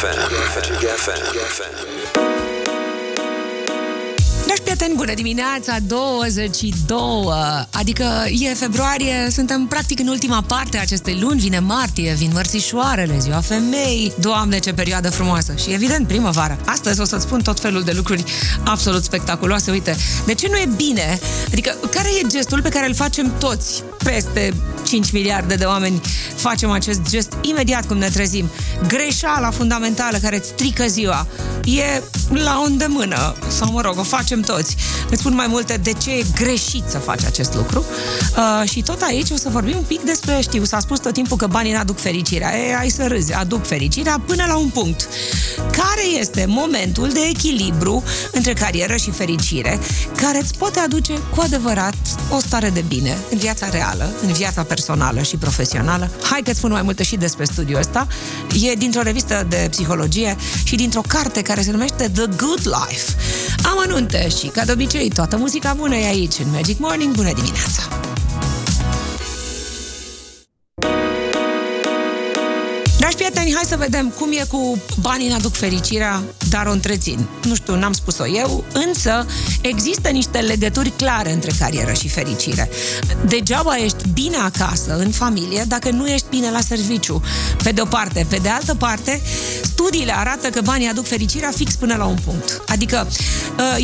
FM. Magic FM. Dragi prieteni, bună dimineața, 22, adică e februarie, suntem practic în ultima parte a acestei luni, vine martie, vin mărțișoarele, ziua femei, Doamne, ce perioadă frumoasă! Și evident primăvara. Astăzi o să-ți spun tot felul de lucruri absolut spectaculoase, uite, de ce nu e bine, adică care e gestul pe care îl facem toți, peste 5 miliarde de oameni? Facem acest gest imediat cum ne trezim. Greșeala fundamentală care îți strică ziua e la o îndemână, sau mă rog, o facem toți. Îți spun mai multe de ce e greșit să faci acest lucru. Uh, și tot aici o să vorbim un pic despre, știu, s-a spus tot timpul că banii n-aduc fericirea. E, ai să râzi, aduc fericirea până la un punct. Care este momentul de echilibru între carieră și fericire care îți poate aduce cu adevărat o stare de bine în viața reală, în viața personală și profesională? Hai că-ți spun mai multe și despre studiul ăsta. E dintr-o revistă de psihologie și dintr-o carte care se numește The Good Life. Amănunte și, ca de obicei, toată muzica bună e aici, în Magic Morning. Bună dimineața! Dragi prieteni, hai să vedem cum e cu banii ne aduc fericirea, dar o întrețin. Nu știu, n-am spus-o eu, însă există niște legături clare între carieră și fericire. Degeaba ești bine acasă, în familie, dacă nu ești bine la serviciu. Pe de o parte. Pe de altă parte, studiile arată că banii aduc fericirea fix până la un punct. Adică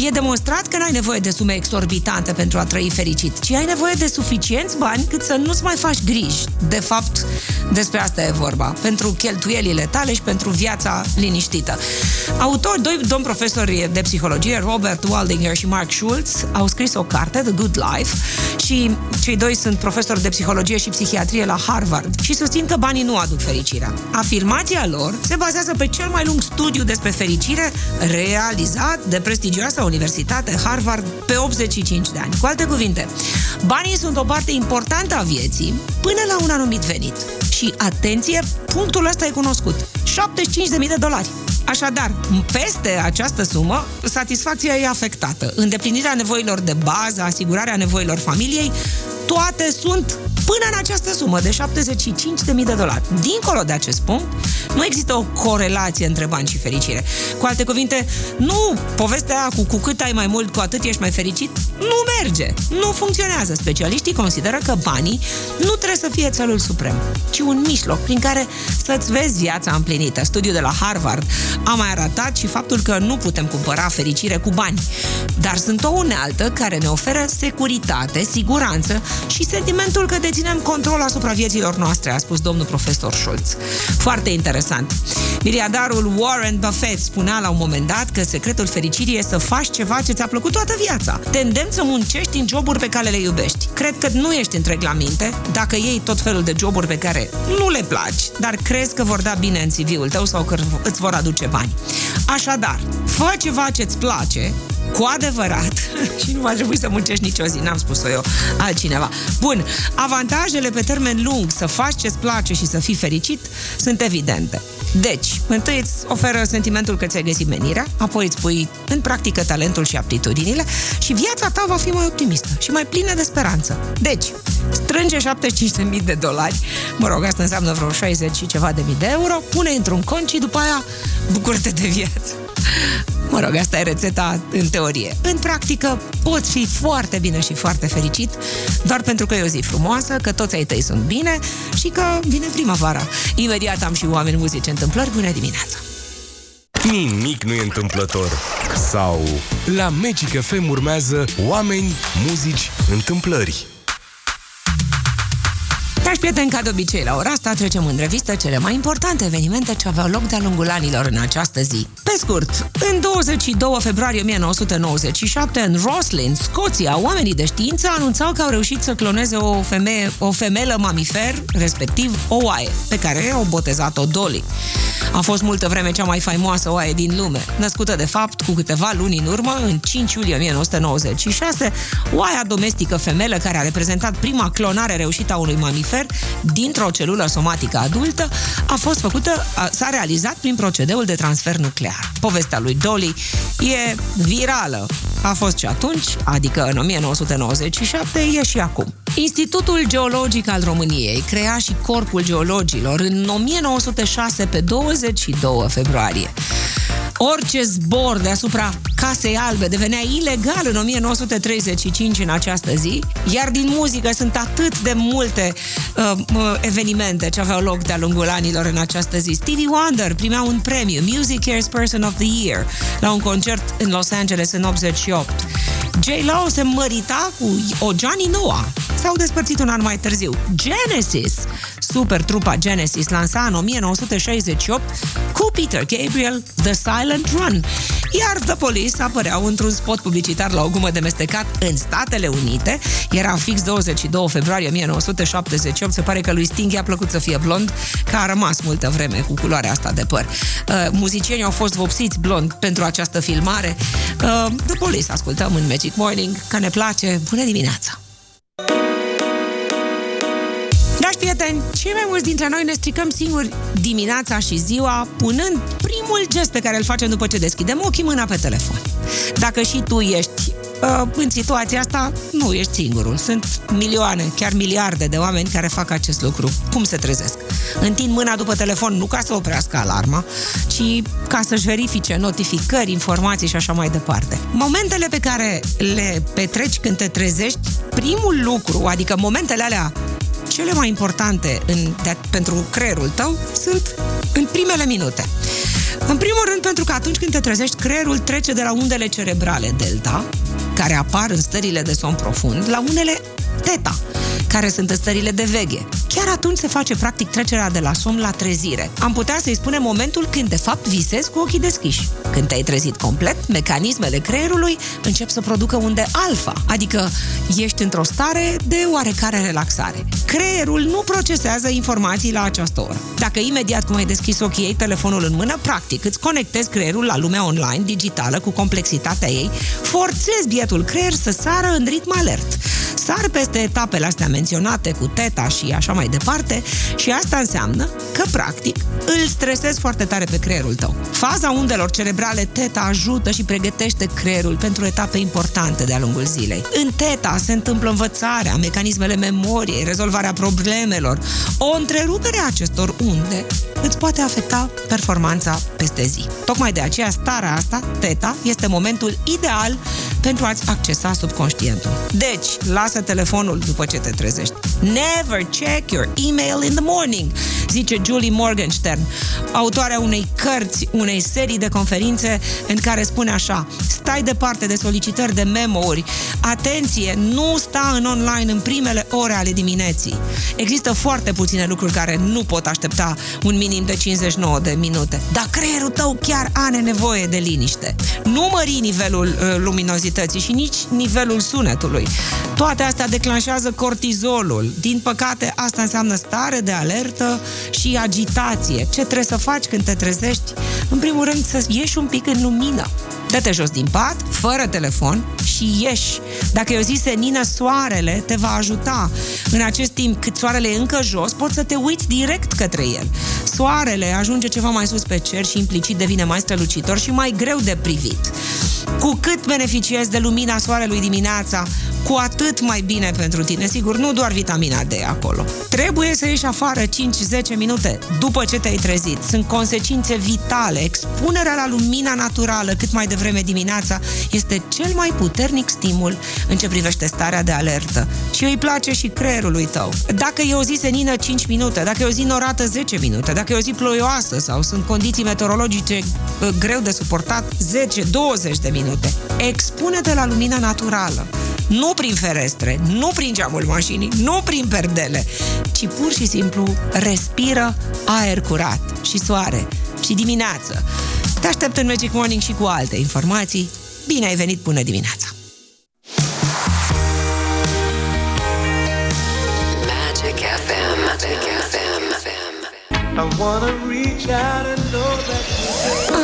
e demonstrat că n-ai nevoie de sume exorbitante pentru a trăi fericit, ci ai nevoie de suficienți bani cât să nu-ți mai faci griji. De fapt, despre asta e vorba. Pentru cheltuielile tale și pentru viața liniștită. Autori, doi domn profesori de psihologie, Robert Waldinger și Mark Schultz, au scris o carte, The Good Life, și cei doi sunt profesori de psihologie și psihiatrie la Harvard și susțin că banii nu aduc fericirea. Afirmația lor se bazează pe cel mai lung studiu despre fericire realizat de prestigioasa universitate Harvard pe 85 de ani. Cu alte cuvinte, banii sunt o parte importantă a vieții până la un anumit venit. Și atenție, punctul ăsta e cunoscut. 75.000 de dolari. Așadar, peste această sumă, satisfacția e afectată. Îndeplinirea nevoilor de bază, asigurarea nevoilor familiei, toate sunt până în această sumă de 75.000 de dolari. Dincolo de acest punct, nu există o corelație între bani și fericire. Cu alte cuvinte, nu povestea aia cu cu cât ai mai mult, cu atât ești mai fericit, nu merge, nu funcționează. Specialiștii consideră că banii nu trebuie să fie țelul suprem, ci un mijloc prin care să-ți vezi viața împlinită. Studiul de la Harvard a mai arătat și faptul că nu putem cumpăra fericire cu bani, dar sunt o unealtă care ne oferă securitate, siguranță și sentimentul că deținem control asupra vieților noastre, a spus domnul profesor Schultz. Foarte interesant. Miliardarul Warren Buffett spunea la un moment dat că secretul fericirii e să faci ceva ce ți-a plăcut toată viața. Te îndemn să muncești în joburi pe care le iubești. Cred că nu ești întreg la minte dacă iei tot felul de joburi pe care nu le placi, dar crezi că vor da bine în CV-ul tău sau că îți vor aduce bani. Așadar, fă ceva ce-ți place, cu adevărat și nu va trebui să muncești nicio zi, n-am spus-o eu, altcineva. Bun, avantajele pe termen lung să faci ce-ți place și să fii fericit sunt evidente. Deci, întâi îți oferă sentimentul că ți-ai găsit menirea, apoi îți pui în practică talentul și aptitudinile și viața ta va fi mai optimistă și mai plină de speranță. Deci, strânge 75.000 de dolari, mă rog, asta înseamnă vreo 60 și ceva de mii de euro, pune într-un cont și după aia bucură-te de viață. Mă rog, asta e rețeta în teorie. În practică, poți fi foarte bine și foarte fericit, doar pentru că e o zi frumoasă, că toți ai tăi sunt bine și că vine primăvara. Imediat am și oameni muzici întâmplări. Bună dimineața! Nimic nu e întâmplător. Sau la Magic FM urmează oameni, muzici, întâmplări. Dragi prieteni, ca de obicei, la ora asta trecem în revistă cele mai importante evenimente ce aveau loc de-a lungul anilor în această zi. Pe scurt, în 22 februarie 1997, în Roslin, Scoția, oamenii de știință anunțau că au reușit să cloneze o, femeie, o femelă mamifer, respectiv o oaie, pe care au botezat-o Dolly. A fost multă vreme cea mai faimoasă oaie din lume. Născută, de fapt, cu câteva luni în urmă, în 5 iulie 1996, oaia domestică femelă care a reprezentat prima clonare reușită a unui mamifer transfer dintr-o celulă somatică adultă a fost făcută, s-a realizat prin procedeul de transfer nuclear. Povestea lui Dolly e virală. A fost și atunci, adică în 1997, e și acum. Institutul Geologic al României crea și Corpul Geologilor în 1906 pe 22 februarie. Orice zbor deasupra Casei Albe devenea ilegal în 1935 în această zi, iar din muzică sunt atât de multe uh, evenimente ce aveau loc de-a lungul anilor în această zi. Stevie Wonder primea un premiu, Music Cares Person of the Year, la un concert în Los Angeles în 88. J-Lo se mărita cu o Johnny Noah. S-au despărțit un an mai târziu. Genesis, super trupa Genesis, lansa în 1968 cu Peter Gabriel, The Silent Run. Iar The Police apăreau într-un spot publicitar la o gumă de mestecat în Statele Unite. Era fix 22 februarie 1978. Se pare că lui Sting i-a plăcut să fie blond, că a rămas multă vreme cu culoarea asta de păr. Uh, muzicienii au fost vopsiți blond pentru această filmare. Uh, The Police ascultăm în Magic Morning, că ne place. Bună dimineața! Prieteni, cei mai mulți dintre noi ne stricăm singuri dimineața și ziua, punând primul gest pe care îl facem după ce deschidem ochii, mâna pe telefon. Dacă și tu ești uh, în situația asta, nu ești singurul. Sunt milioane, chiar miliarde de oameni care fac acest lucru. Cum se trezesc? Întind mâna după telefon nu ca să oprească alarma, ci ca să-și verifice notificări, informații și așa mai departe. Momentele pe care le petreci când te trezești, primul lucru, adică momentele alea cele mai importante în, de, pentru creierul tău sunt în primele minute. În primul rând, pentru că atunci când te trezești, creierul trece de la undele cerebrale delta, care apar în stările de somn profund, la unele teta, care sunt în stările de veche. Chiar atunci se face practic trecerea de la somn la trezire. Am putea să-i spunem momentul când de fapt visezi cu ochii deschiși. Când te-ai trezit complet, mecanismele creierului încep să producă unde alfa, adică ești într-o stare de oarecare relaxare. Creierul nu procesează informații la această oră. Dacă imediat cum ai deschis ochii ei telefonul în mână, practic îți conectezi creierul la lumea online, digitală, cu complexitatea ei, forțezi bietul creier să sară în ritm alert. Sar peste etapele astea menționate cu teta și așa mai departe și asta înseamnă că, practic, îl stresezi foarte tare pe creierul tău. Faza undelor cerebrale teta ajută și pregătește creierul pentru etape importante de-a lungul zilei. În teta se întâmplă învățarea, mecanismele memoriei, rezolvarea problemelor. O întrerupere a acestor unde îți poate afecta performanța peste zi. Tocmai de aceea starea asta, teta, este momentul ideal pentru a-ți accesa subconștientul. Deci, lasă telefonul după ce te trezești. Never check your email in the morning, zice Julie Morgenstern, autoarea unei cărți, unei serii de conferințe în care spune așa, stai departe de solicitări de memo-uri, atenție, nu sta în online în primele ore ale dimineții. Există foarte puține lucruri care nu pot aștepta un minim de 59 de minute, dar creierul tău chiar are nevoie de liniște. Nu mări nivelul uh, luminozității și nici nivelul sunetului. Toate astea declanșează cortizolul. Din păcate, asta înseamnă stare de alertă și agitație. Ce trebuie să faci când te trezești? În primul rând, să ieși un pic în lumină. Dă-te jos din pat, fără telefon și ieși. Dacă e o zi senină, soarele te va ajuta. În acest timp, cât soarele e încă jos, poți să te uiți direct către el. Soarele ajunge ceva mai sus pe cer și implicit devine mai strălucitor și mai greu de privit. Cu cât beneficiezi de lumina soarelui dimineața, cu atât mai bine pentru tine. Sigur, nu doar vitamina D acolo. Trebuie să ieși afară 5-10 minute după ce te-ai trezit. Sunt consecințe vitale. Expunerea la lumina naturală cât mai devreme dimineața este cel mai puternic stimul în ce privește starea de alertă. Și îi place și creierului tău. Dacă e o zi senină 5 minute, dacă e o zi norată 10 minute, dacă e o zi ploioasă sau sunt condiții meteorologice uh, greu de suportat 10-20 de minute, expune-te la lumina naturală. Nu prin ferestre, nu prin geamul mașinii, nu prin perdele, ci pur și simplu respiră aer curat și soare și dimineață. Te aștept în Magic Morning și cu alte informații. Bine ai venit, bună dimineața! Magic FM. Magic FM.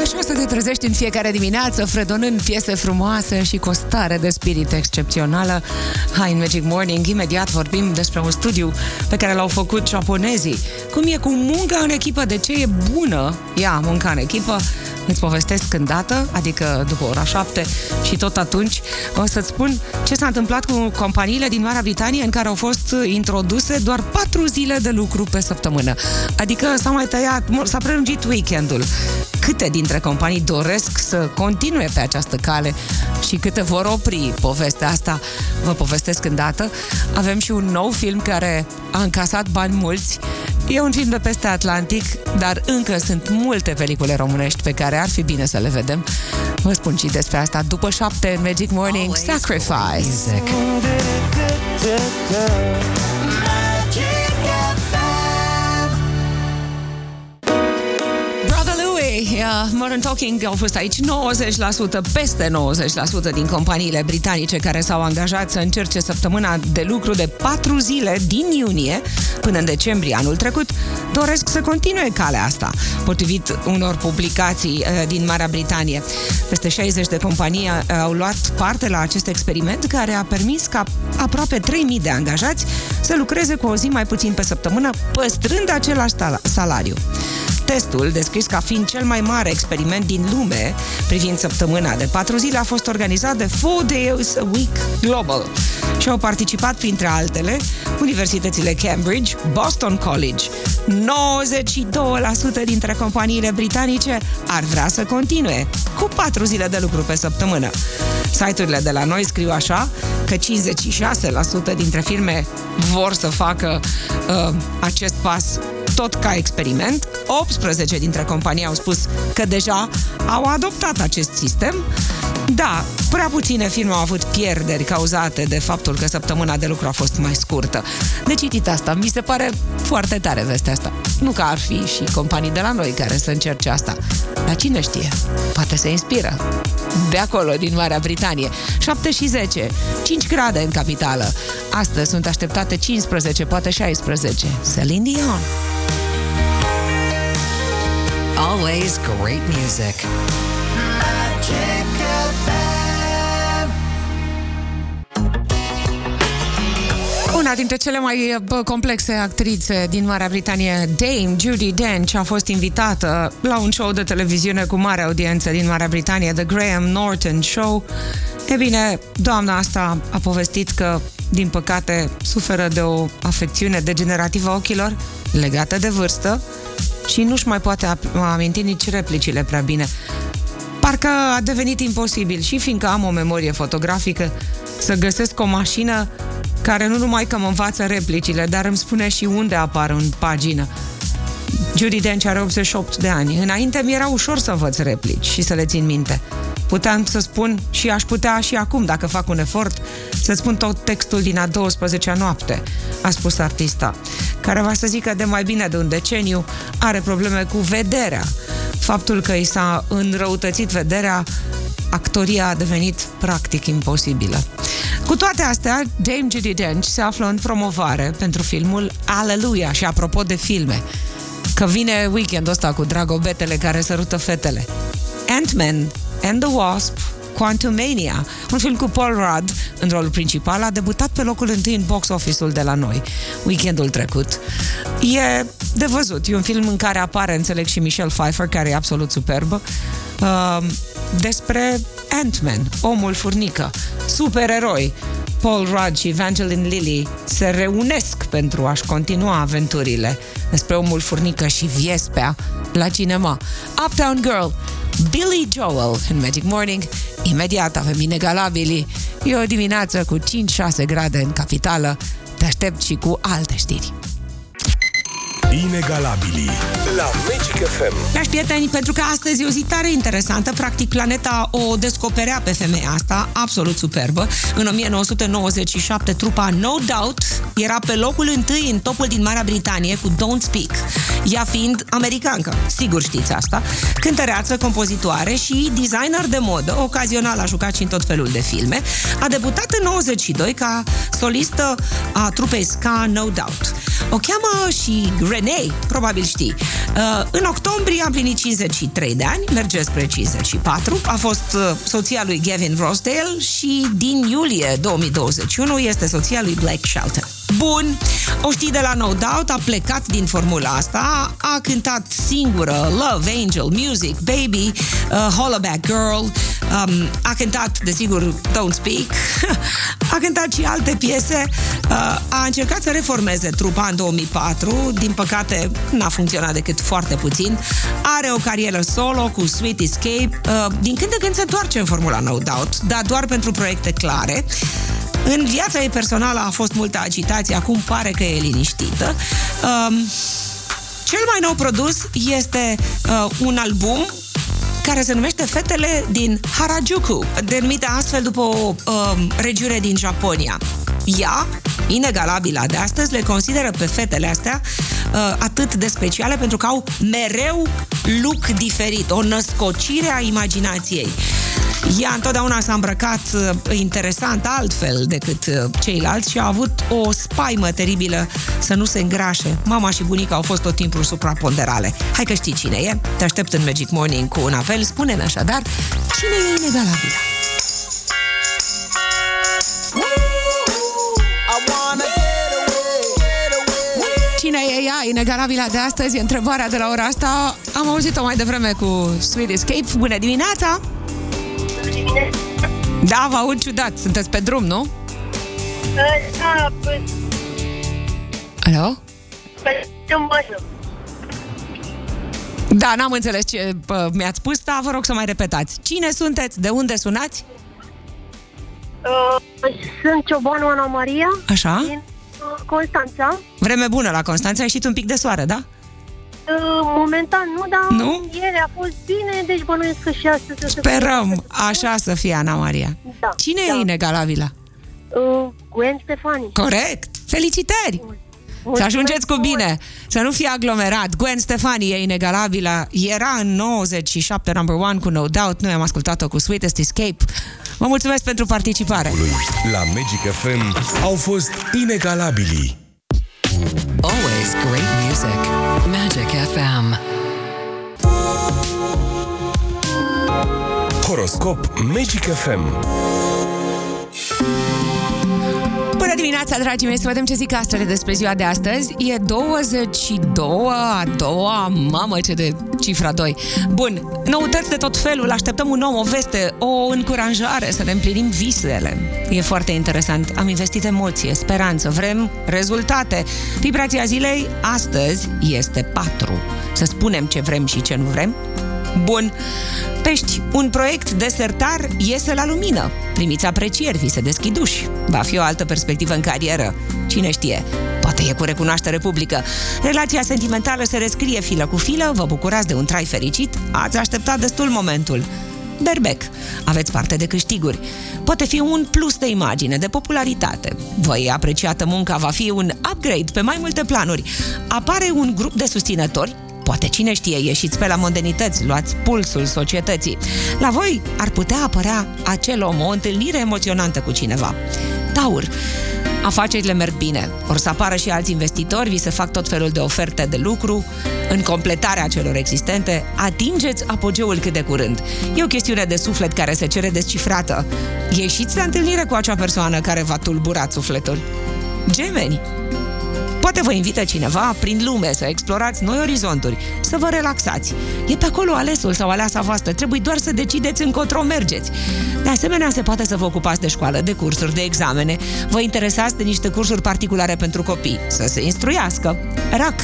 Așa să te trezești în fiecare dimineață, fredonând piese frumoase și cu o stare de spirit excepțională. Hai, în Magic Morning, imediat vorbim despre un studiu pe care l-au făcut japonezii. Cum e cu munca în echipă, de ce e bună ea, munca în echipă, îți povestesc îndată, adică după ora 7 și tot atunci o să-ți spun ce s-a întâmplat cu companiile din Marea Britanie în care au fost introduse doar 4 zile de lucru pe săptămână. Adică s-a mai tăiat, s-a prelungit weekendul. Câte dintre companii doresc să continue pe această cale și câte vor opri povestea asta, vă povestesc îndată. Avem și un nou film care a încasat bani mulți E un film de peste Atlantic, dar încă sunt multe pelicule românești pe care ar fi bine să le vedem. Vă spun și despre asta după șapte în Magic Morning Sacrifice. Music. Uh, Modern Talking au fost aici 90%, peste 90% din companiile britanice care s-au angajat să încerce săptămâna de lucru de 4 zile din iunie până în decembrie anul trecut, doresc să continue calea asta, potrivit unor publicații uh, din Marea Britanie. Peste 60 de companii uh, au luat parte la acest experiment care a permis ca aproape 3000 de angajați să lucreze cu o zi mai puțin pe săptămână, păstrând același salariu. Testul, descris ca fiind cel mai mare experiment din lume privind săptămâna de patru zile, a fost organizat de Four Days a Week Global și au participat, printre altele, universitățile Cambridge, Boston College. 92% dintre companiile britanice ar vrea să continue cu patru zile de lucru pe săptămână. Site-urile de la noi scriu așa că 56% dintre firme vor să facă uh, acest pas tot ca experiment. 18 dintre companii au spus că deja au adoptat acest sistem. Da, prea puține firme au avut pierderi cauzate de faptul că săptămâna de lucru a fost mai scurtă. De citit asta, mi se pare foarte tare vestea asta. Nu că ar fi și companii de la noi care să încerce asta. Dar cine știe? Poate se inspiră. De acolo, din Marea Britanie. 7 și 10. 5 grade în capitală. Astăzi sunt așteptate 15, poate 16. Celine Dion. Always great music. Una dintre cele mai complexe actrițe din Marea Britanie, Dame Judy Dench, a fost invitată la un show de televiziune cu mare audiență din Marea Britanie, The Graham Norton Show. E bine, doamna asta a povestit că, din păcate, suferă de o afecțiune degenerativă a ochilor legată de vârstă și nu-și mai poate aminti nici replicile prea bine. Parcă a devenit imposibil și fiindcă am o memorie fotografică să găsesc o mașină care nu numai că mă învață replicile, dar îmi spune și unde apar în pagină. Judy Dench are 88 de ani. Înainte mi era ușor să învăț replici și să le țin minte. Puteam să spun și aș putea și acum, dacă fac un efort, să spun tot textul din a 12-a noapte, a spus artista, care va să zică de mai bine de un deceniu are probleme cu vederea. Faptul că i s-a înrăutățit vederea, actoria a devenit practic imposibilă. Cu toate astea, Dame Judy Dench se află în promovare pentru filmul Aleluia și apropo de filme, că vine weekendul ăsta cu dragobetele care sărută fetele. Ant-Man and the Wasp Quantumania, un film cu Paul Rudd în rolul principal, a debutat pe locul întâi în box office-ul de la noi, weekendul trecut. E de văzut, e un film în care apare, înțeleg, și Michelle Pfeiffer, care e absolut superbă, uh, despre Ant-Man, omul furnică, supereroi. Paul Rudd și Evangeline Lilly se reunesc pentru a-și continua aventurile despre omul furnică și viespea la cinema. Uptown Girl, Billy Joel în Magic Morning. Imediat avem inegalabili. E o dimineață cu 5-6 grade în capitală. Te aștept și cu alte știri. Inegalabili la Magic FM. Dragi prieteni, pentru că astăzi e o zi tare interesantă, practic planeta o descoperea pe femeia asta, absolut superbă. În 1997, trupa No Doubt era pe locul întâi în topul din Marea Britanie cu Don't Speak, ea fiind americancă, sigur știți asta, cântăreață, compozitoare și designer de modă, ocazional a jucat și în tot felul de filme, a debutat în 92 ca solistă a trupei Ska No Doubt. O cheamă și Red DNA, probabil știi. Uh, în octombrie am plinit 53 de ani, merge spre 54. A fost uh, soția lui Gavin Rossdale și din iulie 2021 este soția lui Blake Shelton. Bun, o știi de la No Doubt, a plecat din formula asta, a cântat singură Love, Angel, Music, Baby, uh, Hollaback Girl, um, a cântat, desigur, Don't Speak, a cântat și alte piese, uh, a încercat să reformeze trupa în 2004, din păcate n-a funcționat decât foarte puțin, are o carieră solo cu Sweet Escape, uh, din când în când se întoarce în formula No Doubt, dar doar pentru proiecte clare. În viața ei personală a fost multă agitație, acum pare că e liniștită. Um, cel mai nou produs este uh, un album care se numește Fetele din Harajuku, denumită astfel după o uh, regiune din Japonia. Ea, inegalabila de astăzi, le consideră pe fetele astea uh, atât de speciale pentru că au mereu look diferit, o născocire a imaginației. Ea întotdeauna s-a îmbrăcat uh, interesant altfel decât uh, ceilalți și a avut o spaimă teribilă să nu se îngrașe. Mama și bunica au fost tot timpul supraponderale. Hai că știi cine e? Te aștept în Magic Morning cu un apel. Spune-mi așadar, cine e inegalabilă? Cine e ea, inegalabila de astăzi? E întrebarea de la ora asta. Am auzit-o mai devreme cu Sweet Escape. Bună dimineața! Da, vă aud ciudat. Sunteți pe drum, nu? Da, pe, Alo? pe în mașină. Da, n-am înțeles ce bă, mi-ați spus, dar vă rog să mai repetați. Cine sunteți? De unde sunați? Uh, sunt Ciobanu Ana Maria Așa? din uh, Constanța. Vreme bună la Constanța, a ieșit un pic de soare, da? Uh, momentan nu, dar Nu? ieri a fost bine, deci bănuiesc că și astăzi o să Sperăm fie- așa să fie, Ana Maria. Da, Cine da. e inegalabilă? Uh, Gwen Stefani. Corect! Felicitări! Să ajungeți cu bine, să nu fie aglomerat. Gwen Stefani e inegalabilă. Era în 97 number one cu No Doubt. Noi am ascultat-o cu Sweetest Escape. Vă mulțumesc pentru participare. lui. La Magic FM au fost inegalabili. Always great music. Magic FM. Horoscop Magic FM. Bună dimineața, dragii mei, să vedem ce zic astrele despre ziua de astăzi. E 22, a doua, mamă ce de cifra 2. Bun, noutăți de tot felul, așteptăm un om, o veste, o încurajare să ne împlinim visele. E foarte interesant, am investit emoție, speranță, vrem rezultate. Vibrația zilei astăzi este 4. Să spunem ce vrem și ce nu vrem. Bun. Pești, un proiect desertar iese la lumină. Primiți aprecieri, vi se deschid uși. Va fi o altă perspectivă în carieră. Cine știe? Poate e cu recunoaștere publică. Relația sentimentală se rescrie filă cu filă, vă bucurați de un trai fericit, ați așteptat destul momentul. Berbec. Aveți parte de câștiguri. Poate fi un plus de imagine, de popularitate. Vă e apreciată munca, va fi un upgrade pe mai multe planuri. Apare un grup de susținători Poate cine știe, ieșiți pe la mondenități, luați pulsul societății. La voi ar putea apărea acel om, o întâlnire emoționantă cu cineva. Taur, afacerile merg bine. Or să apară și alți investitori, vi se fac tot felul de oferte de lucru. În completarea celor existente, atingeți apogeul cât de curând. E o chestiune de suflet care se cere descifrată. Ieșiți la întâlnire cu acea persoană care v-a tulburat sufletul. Gemeni, Poate vă invită cineva prin lume să explorați noi orizonturi, să vă relaxați. E pe acolo alesul sau aleasa voastră, trebuie doar să decideți încotro mergeți. De asemenea, se poate să vă ocupați de școală, de cursuri, de examene, vă interesați de niște cursuri particulare pentru copii, să se instruiască. Rac,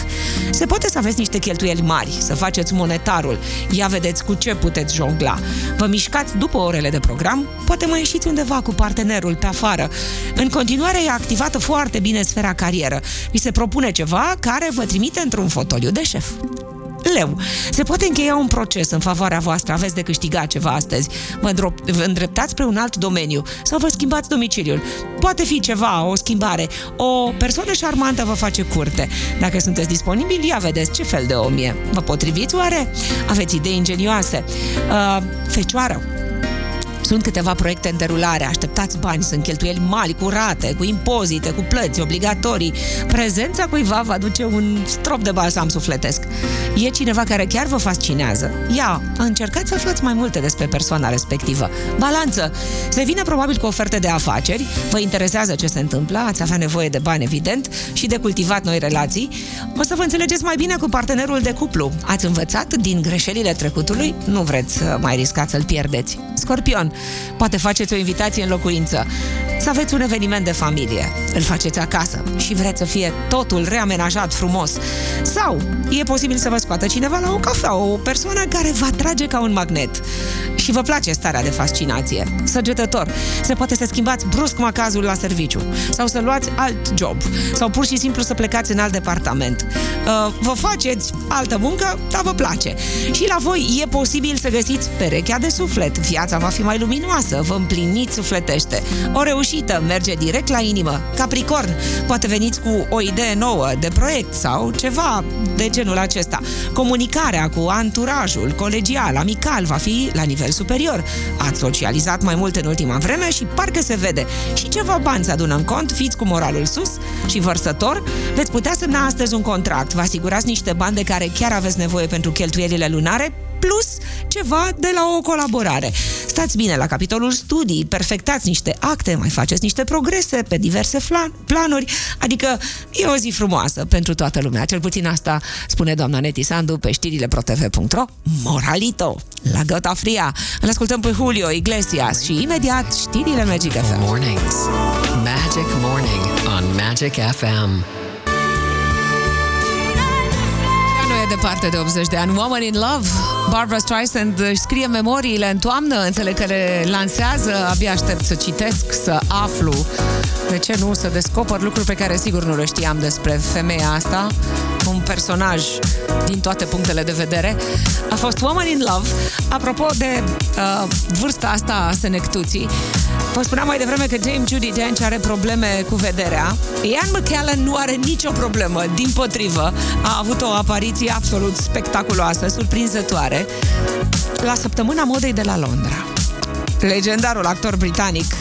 se poate să aveți niște cheltuieli mari, să faceți monetarul, ia vedeți cu ce puteți jongla. Vă mișcați după orele de program, poate mai ieșiți undeva cu partenerul pe afară. În continuare e activată foarte bine sfera carieră. Vi se propune ceva care vă trimite într-un fotoliu de șef. Leu, se poate încheia un proces în favoarea voastră, aveți de câștigat ceva astăzi. Vă, îndro- vă îndreptați spre un alt domeniu sau vă schimbați domiciliul. Poate fi ceva, o schimbare. O persoană șarmantă vă face curte. Dacă sunteți disponibili, ia vedeți ce fel de om e. Vă potriviți oare? Aveți idei ingenioase. Uh, fecioară, Sunt câteva proiecte în derulare, așteptați bani, sunt cheltuieli mari, cu rate, cu impozite, cu plăți obligatorii. Prezența cuiva va duce un strop de balsam sufletesc. E cineva care chiar vă fascinează. Ia, încercați să aflați mai multe despre persoana respectivă. Balanță. Se vine probabil cu oferte de afaceri, vă interesează ce se întâmplă, ați avea nevoie de bani, evident, și de cultivat noi relații. O să vă înțelegeți mai bine cu partenerul de cuplu. Ați învățat din greșelile trecutului? Nu vreți să mai riscați să-l pierdeți. Scorpion. Poate faceți o invitație în locuință. Să aveți un eveniment de familie. Îl faceți acasă și vreți să fie totul reamenajat frumos. Sau e posibil să vă scoată cineva la o cafea, o persoană care vă atrage ca un magnet. Și vă place starea de fascinație. Săgetător. Se poate să schimbați brusc macazul la serviciu. Sau să luați alt job. Sau pur și simplu să plecați în alt departament. Uh, vă faceți altă muncă, dar vă place. Și la voi e posibil să găsiți perechea de suflet. Viața va fi mai luminoasă, vă împliniți sufletește. O reușită merge direct la inimă. Capricorn, poate veniți cu o idee nouă de proiect sau ceva de genul acesta. Comunicarea cu anturajul colegial, amical, va fi la nivel superior. Ați socializat mai mult în ultima vreme și parcă se vede. Și ceva bani se adună în cont, fiți cu moralul sus și vărsător, veți putea semna astăzi un contract. Vă asigurați niște bani de care chiar aveți nevoie pentru cheltuielile lunare, plus ceva de la o colaborare. Stați bine la capitolul studii, perfectați niște acte, mai faceți niște progrese pe diverse flan- planuri, adică e o zi frumoasă pentru toată lumea. Cel puțin asta spune doamna Neti Sandu pe știrile protv.ro. Moralito! La găta fria! Îl ascultăm pe Julio Iglesias și imediat știrile Magic FM. Mornings. Magic Morning on Magic FM. Nu e departe de 80 de ani. Woman in Love, Barbara Streisand își scrie memoriile în toamnă, înțeleg că le lansează, abia aștept să citesc, să aflu. De ce nu? Să descoper lucruri pe care sigur nu le știam despre femeia asta. Un personaj din toate punctele de vedere. A fost Woman in Love. Apropo de uh, vârsta asta a senectuții, vă spuneam mai devreme că James Judy Dench are probleme cu vederea. Ian McKellen nu are nicio problemă, din potrivă. A avut o apariție absolut spectaculoasă, surprinzătoare, la săptămâna modei de la Londra. Legendarul actor britanic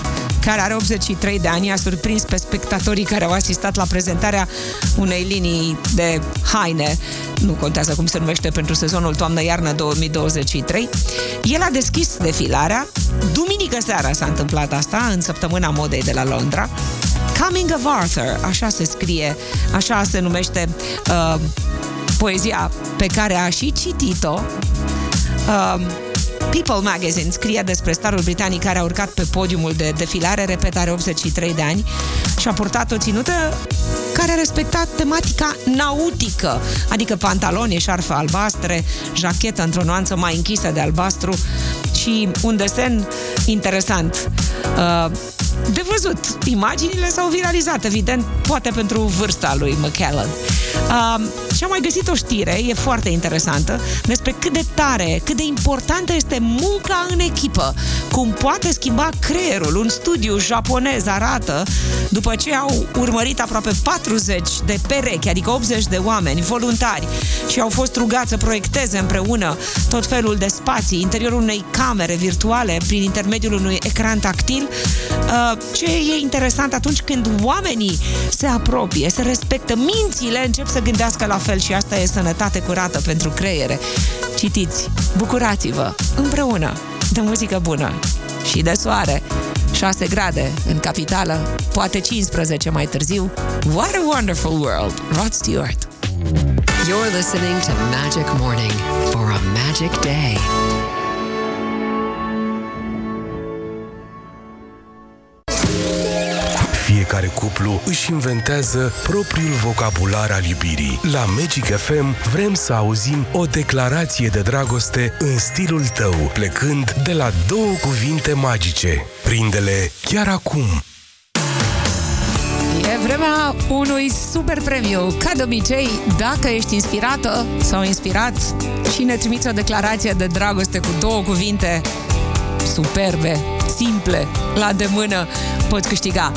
care are 83 de ani, a surprins pe spectatorii care au asistat la prezentarea unei linii de haine, nu contează cum se numește pentru sezonul toamnă-iarnă 2023. El a deschis defilarea, duminică seara s-a întâmplat asta, în săptămâna modei de la Londra, Coming of Arthur, așa se scrie, așa se numește uh, poezia pe care a și citit-o. Uh, People Magazine scrie despre starul britanic care a urcat pe podiumul de defilare, repet, are 83 de ani și a purtat o ținută care a respectat tematica nautică, adică pantaloni, șarfă albastre, jachetă într-o nuanță mai închisă de albastru și un desen interesant. Uh, de văzut. Imaginile s-au viralizat, evident, poate pentru vârsta lui McKellen. Uh, și am mai găsit o știre, e foarte interesantă, despre cât de tare, cât de importantă este munca în echipă, cum poate schimba creierul. Un studiu japonez arată, după ce au urmărit aproape 40 de perechi, adică 80 de oameni voluntari, și au fost rugați să proiecteze împreună tot felul de spații, interiorul unei camere virtuale, prin intermediul unui ecran tactil, uh, ce e interesant atunci când oamenii se apropie, se respectă, mințile încep să gândească la fel și asta e sănătate curată pentru creiere. Citiți, bucurați-vă împreună de muzică bună și de soare. 6 grade în capitală, poate 15 mai târziu. What a wonderful world! Rod Stewart. You're listening to Magic Morning for a magic day. Fiecare cuplu își inventează propriul vocabular al iubirii. La Magic FM vrem să auzim o declarație de dragoste în stilul tău, plecând de la două cuvinte magice. Prinde-le chiar acum! E vremea unui super premiu. Ca de obicei, dacă ești inspirată sau inspirat și ne trimiți o declarație de dragoste cu două cuvinte superbe, simple, la de mână, poți câștiga.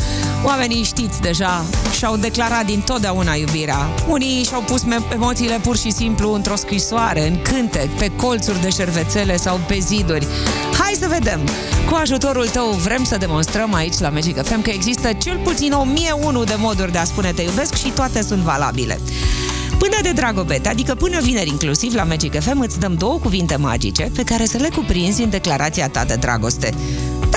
Oamenii știți deja, și-au declarat din totdeauna iubirea. Unii și-au pus emoțiile pur și simplu într-o scrisoare, în cântec, pe colțuri de șervețele sau pe ziduri. Hai să vedem. Cu ajutorul tău vrem să demonstrăm aici la Magic FM că există cel puțin 1001 de moduri de a spune te iubesc și toate sunt valabile. Până de dragobete, adică până vineri inclusiv la Magic FM îți dăm două cuvinte magice pe care să le cuprinzi în declarația ta de dragoste.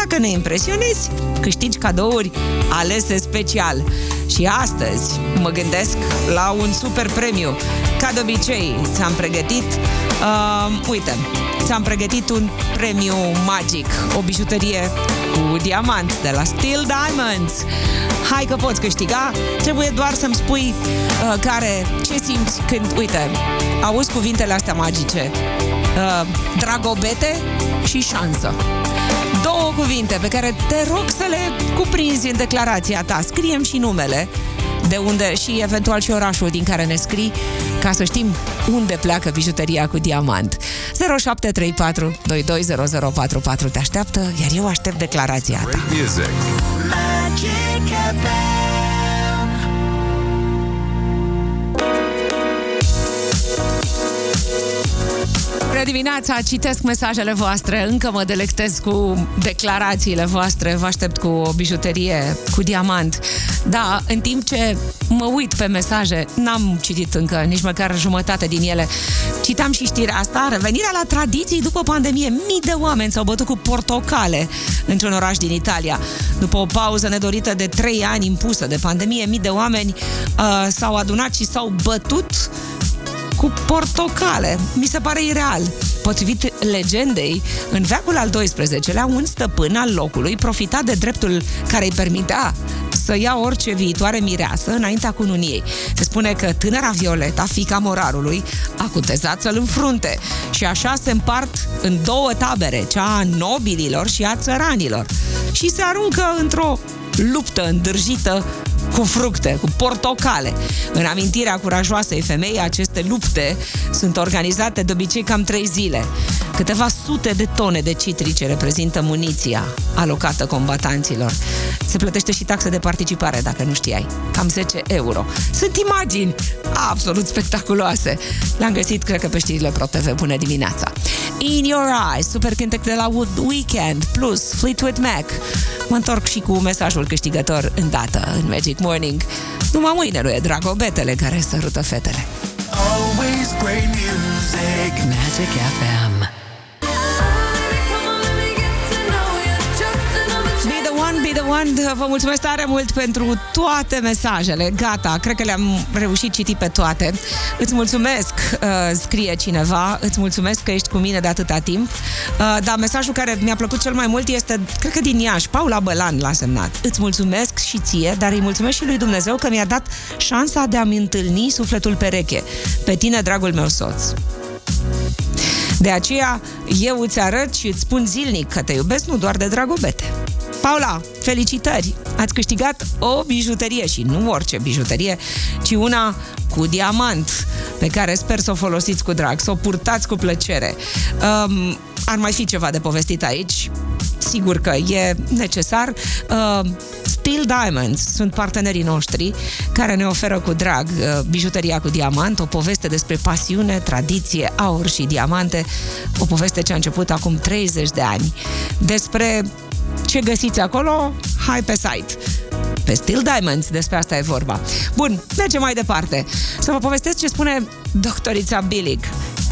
Dacă ne impresionezi, câștigi cadouri alese special. Și astăzi mă gândesc la un super premiu. Ca de obicei, ți-am pregătit, uh, uite, ți-am pregătit un premiu magic, o bijuterie cu diamant de la Steel Diamonds. Hai că poți câștiga, trebuie doar să-mi spui uh, care, ce simți când, uite, auzi cuvintele astea magice. Uh, dragobete și șansă două cuvinte pe care te rog să le cuprinzi în declarația ta. Scriem și numele de unde și eventual și orașul din care ne scrii ca să știm unde pleacă bijuteria cu diamant. 0734 220044 te așteaptă, iar eu aștept declarația ta. Great music. Bună dimineața, citesc mesajele voastre, încă mă delectez cu declarațiile voastre, vă aștept cu o bijuterie cu diamant. Da, în timp ce mă uit pe mesaje, n-am citit încă nici măcar jumătate din ele. Citam și știrea asta, revenirea la tradiții după pandemie. Mii de oameni s-au bătut cu portocale într-un oraș din Italia. După o pauză nedorită de trei ani impusă de pandemie, mii de oameni uh, s-au adunat și s-au bătut cu portocale. Mi se pare ireal. Potrivit legendei, în veacul al XII-lea, un stăpân al locului profita de dreptul care îi permitea să ia orice viitoare mireasă înaintea cununiei. Se spune că tânăra Violeta, fica morarului, a cutezat să-l înfrunte și așa se împart în două tabere, cea a nobililor și a țăranilor. Și se aruncă într-o luptă îndârjită cu fructe, cu portocale. În amintirea curajoasei femei, aceste lupte sunt organizate de obicei cam trei zile. Câteva sute de tone de citrice reprezintă muniția alocată combatanților. Se plătește și taxe de participare, dacă nu știai. Cam 10 euro. Sunt imagini absolut spectaculoase. Le-am găsit, cred că pe știrile ProTV. Bună dimineața! In Your Eyes, super cântec de la Wood Weekend, plus Fleetwood Mac. Mă întorc și cu mesajul câștigător în dată, în Magic Morning. Numai mâine nu e dragobetele care sărută fetele. Always great music. Magic FM. The one, be the one. Vă mulțumesc tare mult pentru toate mesajele. Gata, cred că le-am reușit citi pe toate. Îți mulțumesc, uh, scrie cineva, îți mulțumesc că ești cu mine de atâta timp. Uh, dar mesajul care mi-a plăcut cel mai mult este, cred că din Iași, Paula Bălan l-a semnat. Îți mulțumesc și ție, dar îi mulțumesc și lui Dumnezeu că mi-a dat șansa de a-mi întâlni sufletul pereche. Pe tine, dragul meu soț. De aceea, eu îți arăt și îți spun zilnic că te iubesc nu doar de dragobete. Paula, felicitări! Ați câștigat o bijuterie și nu orice bijuterie, ci una cu diamant, pe care sper să o folosiți cu drag, să o purtați cu plăcere. Um, ar mai fi ceva de povestit aici, sigur că e necesar. Uh, Steel Diamonds sunt partenerii noștri care ne oferă cu drag uh, bijuteria cu diamant, o poveste despre pasiune, tradiție, aur și diamante, o poveste ce a început acum 30 de ani. Despre ce găsiți acolo, hai pe site. Pe Steel Diamonds, despre asta e vorba. Bun, mergem mai departe. Să vă povestesc ce spune doctorița Bilic.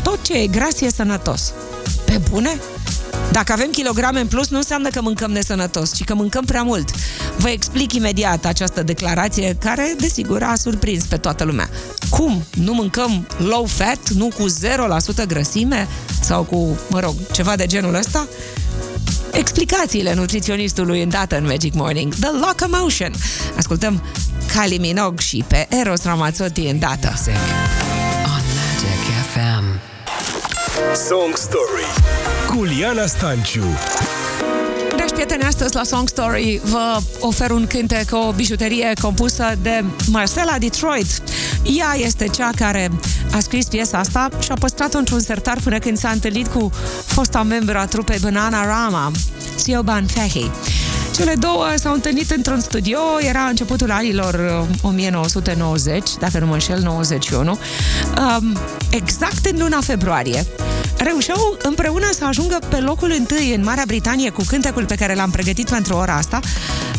Tot ce e gras e sănătos. Pe bune? Dacă avem kilograme în plus, nu înseamnă că mâncăm nesănătos, ci că mâncăm prea mult. Vă explic imediat această declarație care, desigur, a surprins pe toată lumea. Cum? Nu mâncăm low fat, nu cu 0% grăsime? Sau cu, mă rog, ceva de genul ăsta? Explicațiile nutriționistului îndată în Magic Morning. The Locomotion. Ascultăm Kylie Minogue și pe Eros Ramazzotti îndată. Music on Magic FM. Song Story cu Liana Stanciu Dragi prieteni, astăzi la Song Story vă ofer un cântec, o bijuterie compusă de Marcela Detroit. Ea este cea care a scris piesa asta și a păstrat-o într-un sertar până când s-a întâlnit cu fosta membru a trupei Banana Rama, Siobhan Fehi. Cele două s-au întâlnit într-un studio, era începutul anilor uh, 1990, dacă nu mă înșel, 91, um, exact în luna februarie. reușeau împreună să ajungă pe locul întâi în Marea Britanie cu cântecul pe care l-am pregătit pentru ora asta,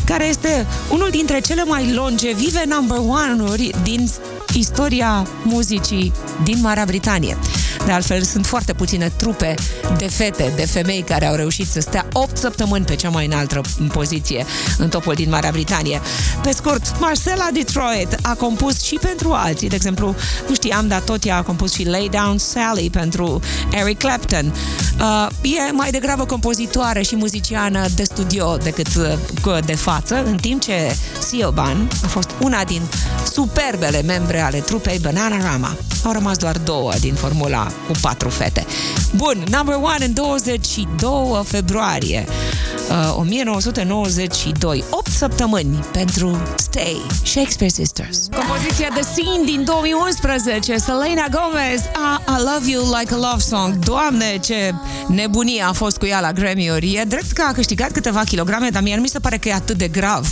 care este unul dintre cele mai longevive number one-uri din istoria muzicii din Marea Britanie. De altfel, sunt foarte puține trupe de fete, de femei care au reușit să stea 8 săptămâni pe cea mai înaltă poziție în topul din Marea Britanie. Pe scurt, Marcella Detroit a compus și pentru alții, de exemplu, nu știam, dar tot ea a compus și Lay Down Sally pentru Eric Clapton. Uh, e mai degrabă compozitoare și muziciană de studio decât uh, de față, în timp ce Siobhan a fost una din superbele membre ale trupei Bananarama. Au rămas doar două din formula cu patru fete. Bun, number one în 22 februarie uh, 1992. 8 săptămâni pentru Stay, Shakespeare Sisters. Compoziția The Scene din 2011, Selena Gomez, a I Love You Like a Love Song. Doamne, ce nebunie a fost cu ea la Grammy-uri. E drept că a câștigat câteva kilograme, dar mie nu mi se pare că e atât de grav.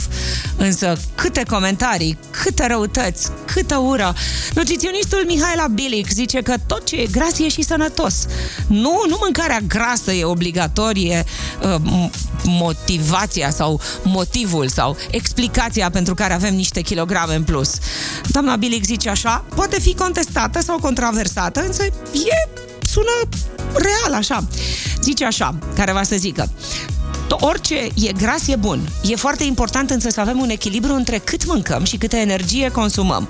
Însă, câte comentarii, câte răutăți, câtă ură. Nutriționistul Mihaela Bilic zice că tot ce e gras e și sănătos. Nu, nu mâncarea grasă e obligatorie uh, motivația sau motivul sau explicația pentru care avem niște kilograme în plus. Doamna Bilic zice așa, poate fi contestată sau controversată, însă e, sună real așa. Zice așa, care va să zică, orice e gras e bun. E foarte important însă să avem un echilibru între cât mâncăm și câtă energie consumăm.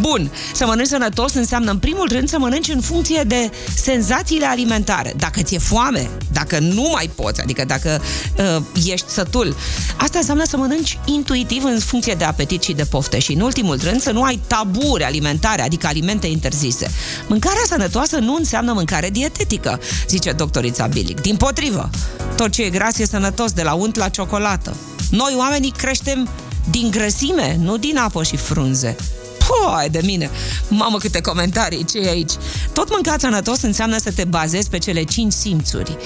Bun, să mănânci sănătos înseamnă în primul rând să mănânci în funcție de senzațiile alimentare. Dacă ți-e foame, dacă nu mai poți, adică dacă uh, ești sătul, asta înseamnă să mănânci intuitiv în funcție de apetit și de pofte și în ultimul rând să nu ai taburi alimentare, adică alimente interzise. Mâncarea sănătoasă nu înseamnă mâncare dietetică, zice doctorița Bilic. Din potrivă, tot ce e gras e sănătos, de la unt la ciocolată. Noi, oamenii, creștem din grăsime, nu din apă și frunze. Poi de mine! Mamă, câte comentarii, ce e aici? Tot mâncat sănătos înseamnă să te bazezi pe cele cinci simțuri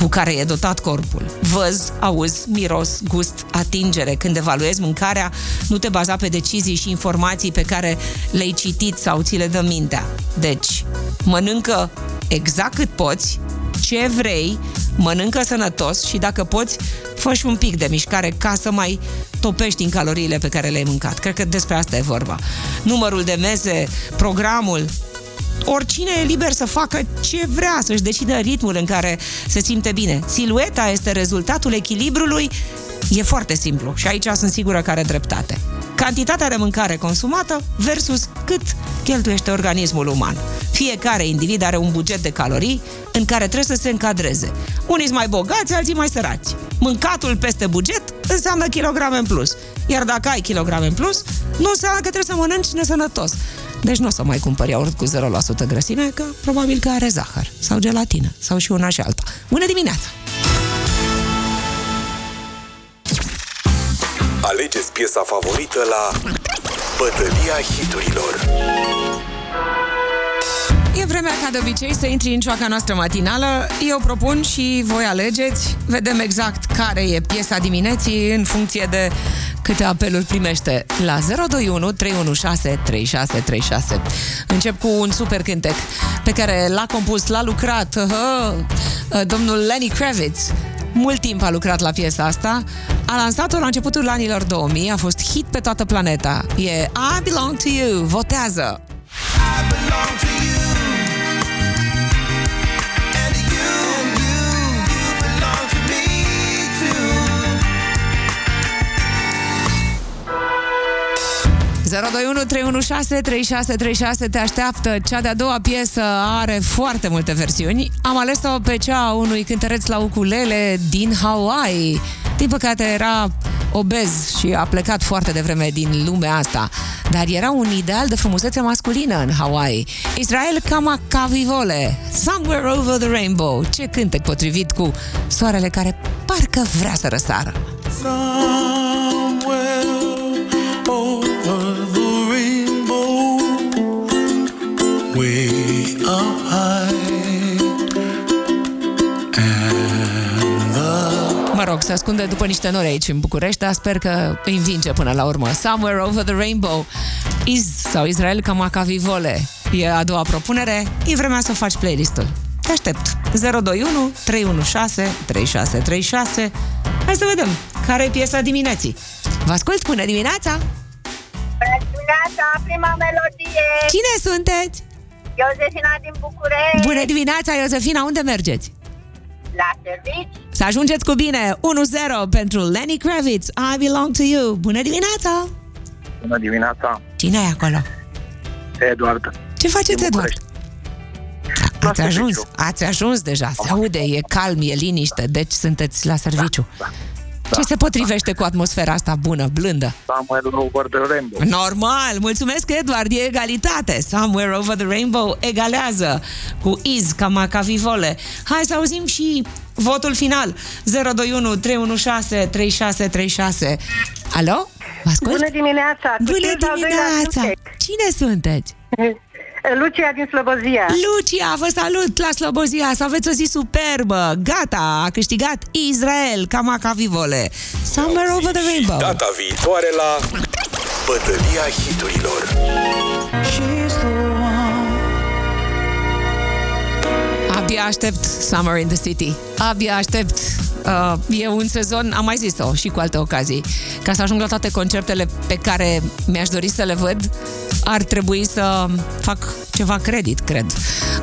cu care e dotat corpul. Văz, auz, miros, gust, atingere. Când evaluezi mâncarea, nu te baza pe decizii și informații pe care le-ai citit sau ți le dă mintea. Deci, mănâncă exact cât poți, ce vrei, mănâncă sănătos și dacă poți, fă și un pic de mișcare ca să mai topești din caloriile pe care le-ai mâncat. Cred că despre asta e vorba. Numărul de mese, programul, oricine e liber să facă ce vrea, să-și decidă ritmul în care se simte bine. Silueta este rezultatul echilibrului E foarte simplu și aici sunt sigură că are dreptate. Cantitatea de mâncare consumată versus cât cheltuiește organismul uman. Fiecare individ are un buget de calorii în care trebuie să se încadreze. Unii sunt mai bogați, alții mai săraci. Mâncatul peste buget înseamnă kilograme în plus. Iar dacă ai kilograme în plus, nu înseamnă că trebuie să mănânci nesănătos. Deci nu o să mai cumpări iaurt cu 0% grăsime, că probabil că are zahăr sau gelatină sau și una și alta. Bună dimineața! Alegeți piesa favorită la Bătălia hiturilor. E vremea ca de obicei să intri în cioaca noastră matinală. Eu propun și voi alegeți. Vedem exact care e piesa dimineții în funcție de câte apeluri primește la 021 316 3636. Încep cu un super cântec pe care l-a compus, l-a lucrat uh, domnul Lenny Kravitz mult timp a lucrat la piesa asta. A lansat-o la începutul anilor 2000, a fost hit pe toată planeta. E I Belong to You, votează! I belong to you. 021 316 3636 te așteaptă. Cea de-a doua piesă are foarte multe versiuni. Am ales-o pe cea a unui cântăreț la ukulele din Hawaii. Din păcate era obez și a plecat foarte devreme din lumea asta. Dar era un ideal de frumusețe masculină în Hawaii. Israel Kamakavivole, Somewhere Over the Rainbow. Ce cântec potrivit cu soarele care parcă vrea să răsară. Somewhere se ascunde după niște nori aici în București, dar sper că îi învinge până la urmă. Somewhere Over the Rainbow Is sau Israel Kamakavivole e a doua propunere. E vremea să faci playlistul. Te aștept. 021 316 3636. Hai să vedem care e piesa dimineții. Vă ascult, bună dimineața! Bună dimineața, prima melodie. Cine sunteți? Iosefina din București. Bună dimineața, Iosefina, unde mergeți? La servici. Să ajungeți cu bine! 1-0 pentru Lenny Kravitz, I Belong to You. Bună dimineața! Bună dimineața, Cine e acolo? Eduard. Ce faceți, Din Eduard? București. A- Ați La ajuns, serviciu. ați ajuns deja, se aude, e calm, e liniște, deci sunteți la serviciu. Da, Ce se potrivește cu atmosfera asta bună, blândă? Somewhere over the rainbow. Normal, mulțumesc Edward, e egalitate. Somewhere over the rainbow egalează cu Iz ca Macavivole. Hai să auzim și votul final. 021 316 3636. Alo? Vă ascult? Bună dimineața. cu Bună cinci al doilea dimineața! succes. Cine sunteți? Lucia din Slobozia. Lucia, vă salut la Slobozia, să aveți o zi superbă. Gata, a câștigat Israel, ca Macavivole. Somewhere over the rainbow. Data viitoare la Bătălia hiturilor. She's the one. Abia aștept Summer in the City. Abia aștept. Uh, e un sezon, am mai zis-o și cu alte ocazii, ca să ajung la toate concertele pe care mi-aș dori să le văd, ar trebui să fac ceva credit, cred.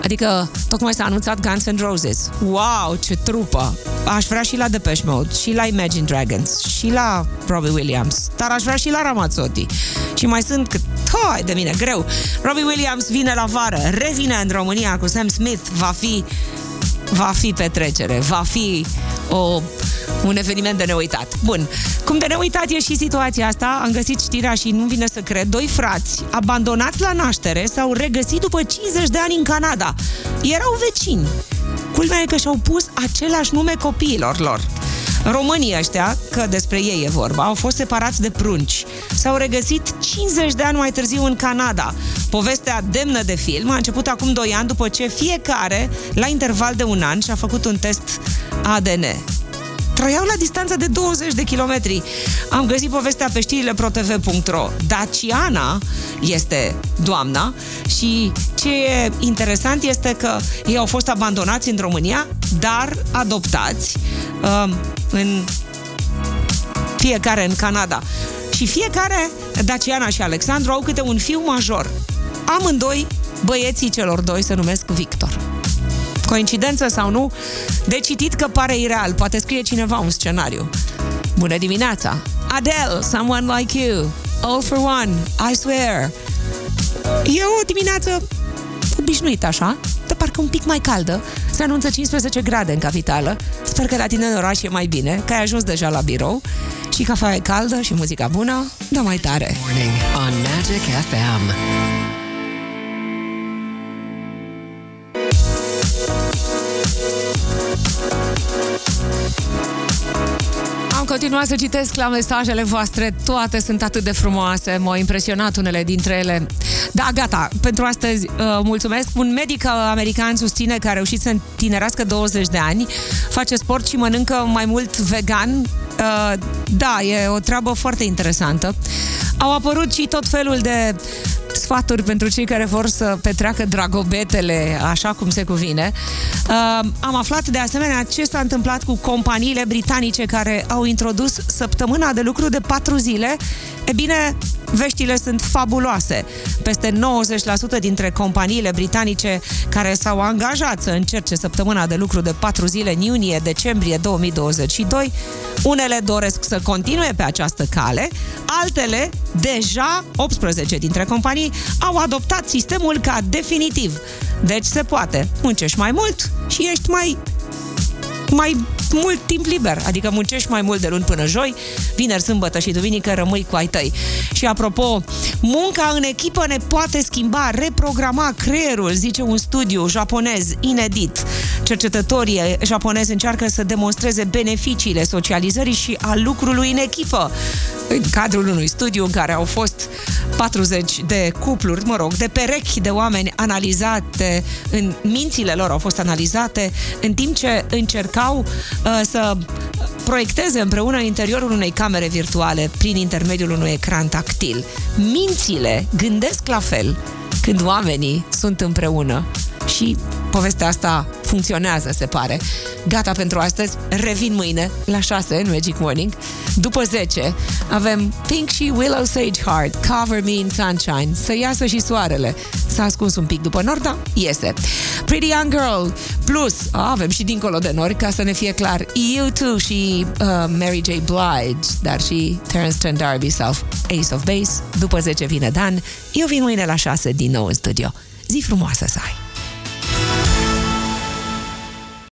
Adică, tocmai s-a anunțat Guns N' Roses. Wow, ce trupă! Aș vrea și la Depeche Mode, și la Imagine Dragons, și la Robbie Williams, dar aș vrea și la Ramazzotti. Și mai sunt cât... Hai de mine, greu! Robbie Williams vine la vară, revine în România cu Sam Smith, va fi va fi petrecere, va fi o, un eveniment de neuitat. Bun, cum de neuitat e și situația asta, am găsit știrea și nu vine să cred, doi frați abandonați la naștere s-au regăsit după 50 de ani în Canada. Erau vecini. Culmea e că și-au pus același nume copiilor lor. Românii ăștia, că despre ei e vorba, au fost separați de prunci. S-au regăsit 50 de ani mai târziu în Canada. Povestea demnă de film a început acum 2 ani după ce fiecare, la interval de un an, și-a făcut un test ADN. Trăiau la distanță de 20 de kilometri. Am găsit povestea pe știrile protv.ro. Daciana este doamna și ce e interesant este că ei au fost abandonați în România, dar adoptați um, în fiecare în Canada. Și fiecare, Daciana și Alexandru, au câte un fiu major. Amândoi, băieții celor doi se numesc Victor. Coincidență sau nu? De citit că pare ireal, poate scrie cineva un scenariu. Bună dimineața! Adele, Someone Like You, All For One, I Swear. E o dimineață obișnuită așa, dar parcă un pic mai caldă. Se anunță 15 grade în capitală. Sper că la tine în oraș e mai bine, că ai ajuns deja la birou. Și cafea e caldă și muzica bună, dă mai tare. Morning on Magic FM. Am continuat să citesc la mesajele voastre, toate sunt atât de frumoase, m-au impresionat unele dintre ele. Da, gata, pentru astăzi uh, mulțumesc. Un medic american susține că a reușit să întinerească 20 de ani, face sport și mănâncă mai mult vegan. Uh, da, e o treabă foarte interesantă. Au apărut și tot felul de sfaturi pentru cei care vor să petreacă dragobetele așa cum se cuvine. Uh, am aflat de asemenea ce s-a întâmplat cu companiile britanice care au introdus săptămâna de lucru de patru zile. E bine, veștile sunt fabuloase. Peste 90% dintre companiile britanice care s-au angajat să încerce săptămâna de lucru de patru zile în iunie-decembrie 2022, unele doresc să continue pe această cale, altele, deja 18 dintre companii, au adoptat sistemul ca definitiv. Deci se poate. Muncești mai mult și ești mai mai mult timp liber, adică muncești mai mult de luni până joi, vineri, sâmbătă și duminică rămâi cu ai tăi. Și apropo, munca în echipă ne poate schimba, reprograma creierul, zice un studiu japonez inedit. Cercetătorii japonezi încearcă să demonstreze beneficiile socializării și a lucrului în echipă. În cadrul unui studiu în care au fost 40 de cupluri, mă rog, de perechi de oameni analizate, în mințile lor au fost analizate, în timp ce încercau uh, să proiecteze împreună în interiorul unei camere virtuale prin intermediul unui ecran tactil. Mințile gândesc la fel când oamenii sunt împreună și povestea asta funcționează, se pare. Gata pentru astăzi, revin mâine la 6 în Magic Morning. După 10 avem Pink și Willow Sage Heart, Cover Me in Sunshine, să iasă și soarele. S-a ascuns un pic după nord, da? Iese. Pretty Young Girl, plus, avem și dincolo de nori, ca să ne fie clar, U2 și uh, Mary J. Blige, dar și Terence Trent D'Arby sau Ace of Base. După 10 vine Dan, eu vin mâine la 6 din nou în studio. Zi frumoasă să ai!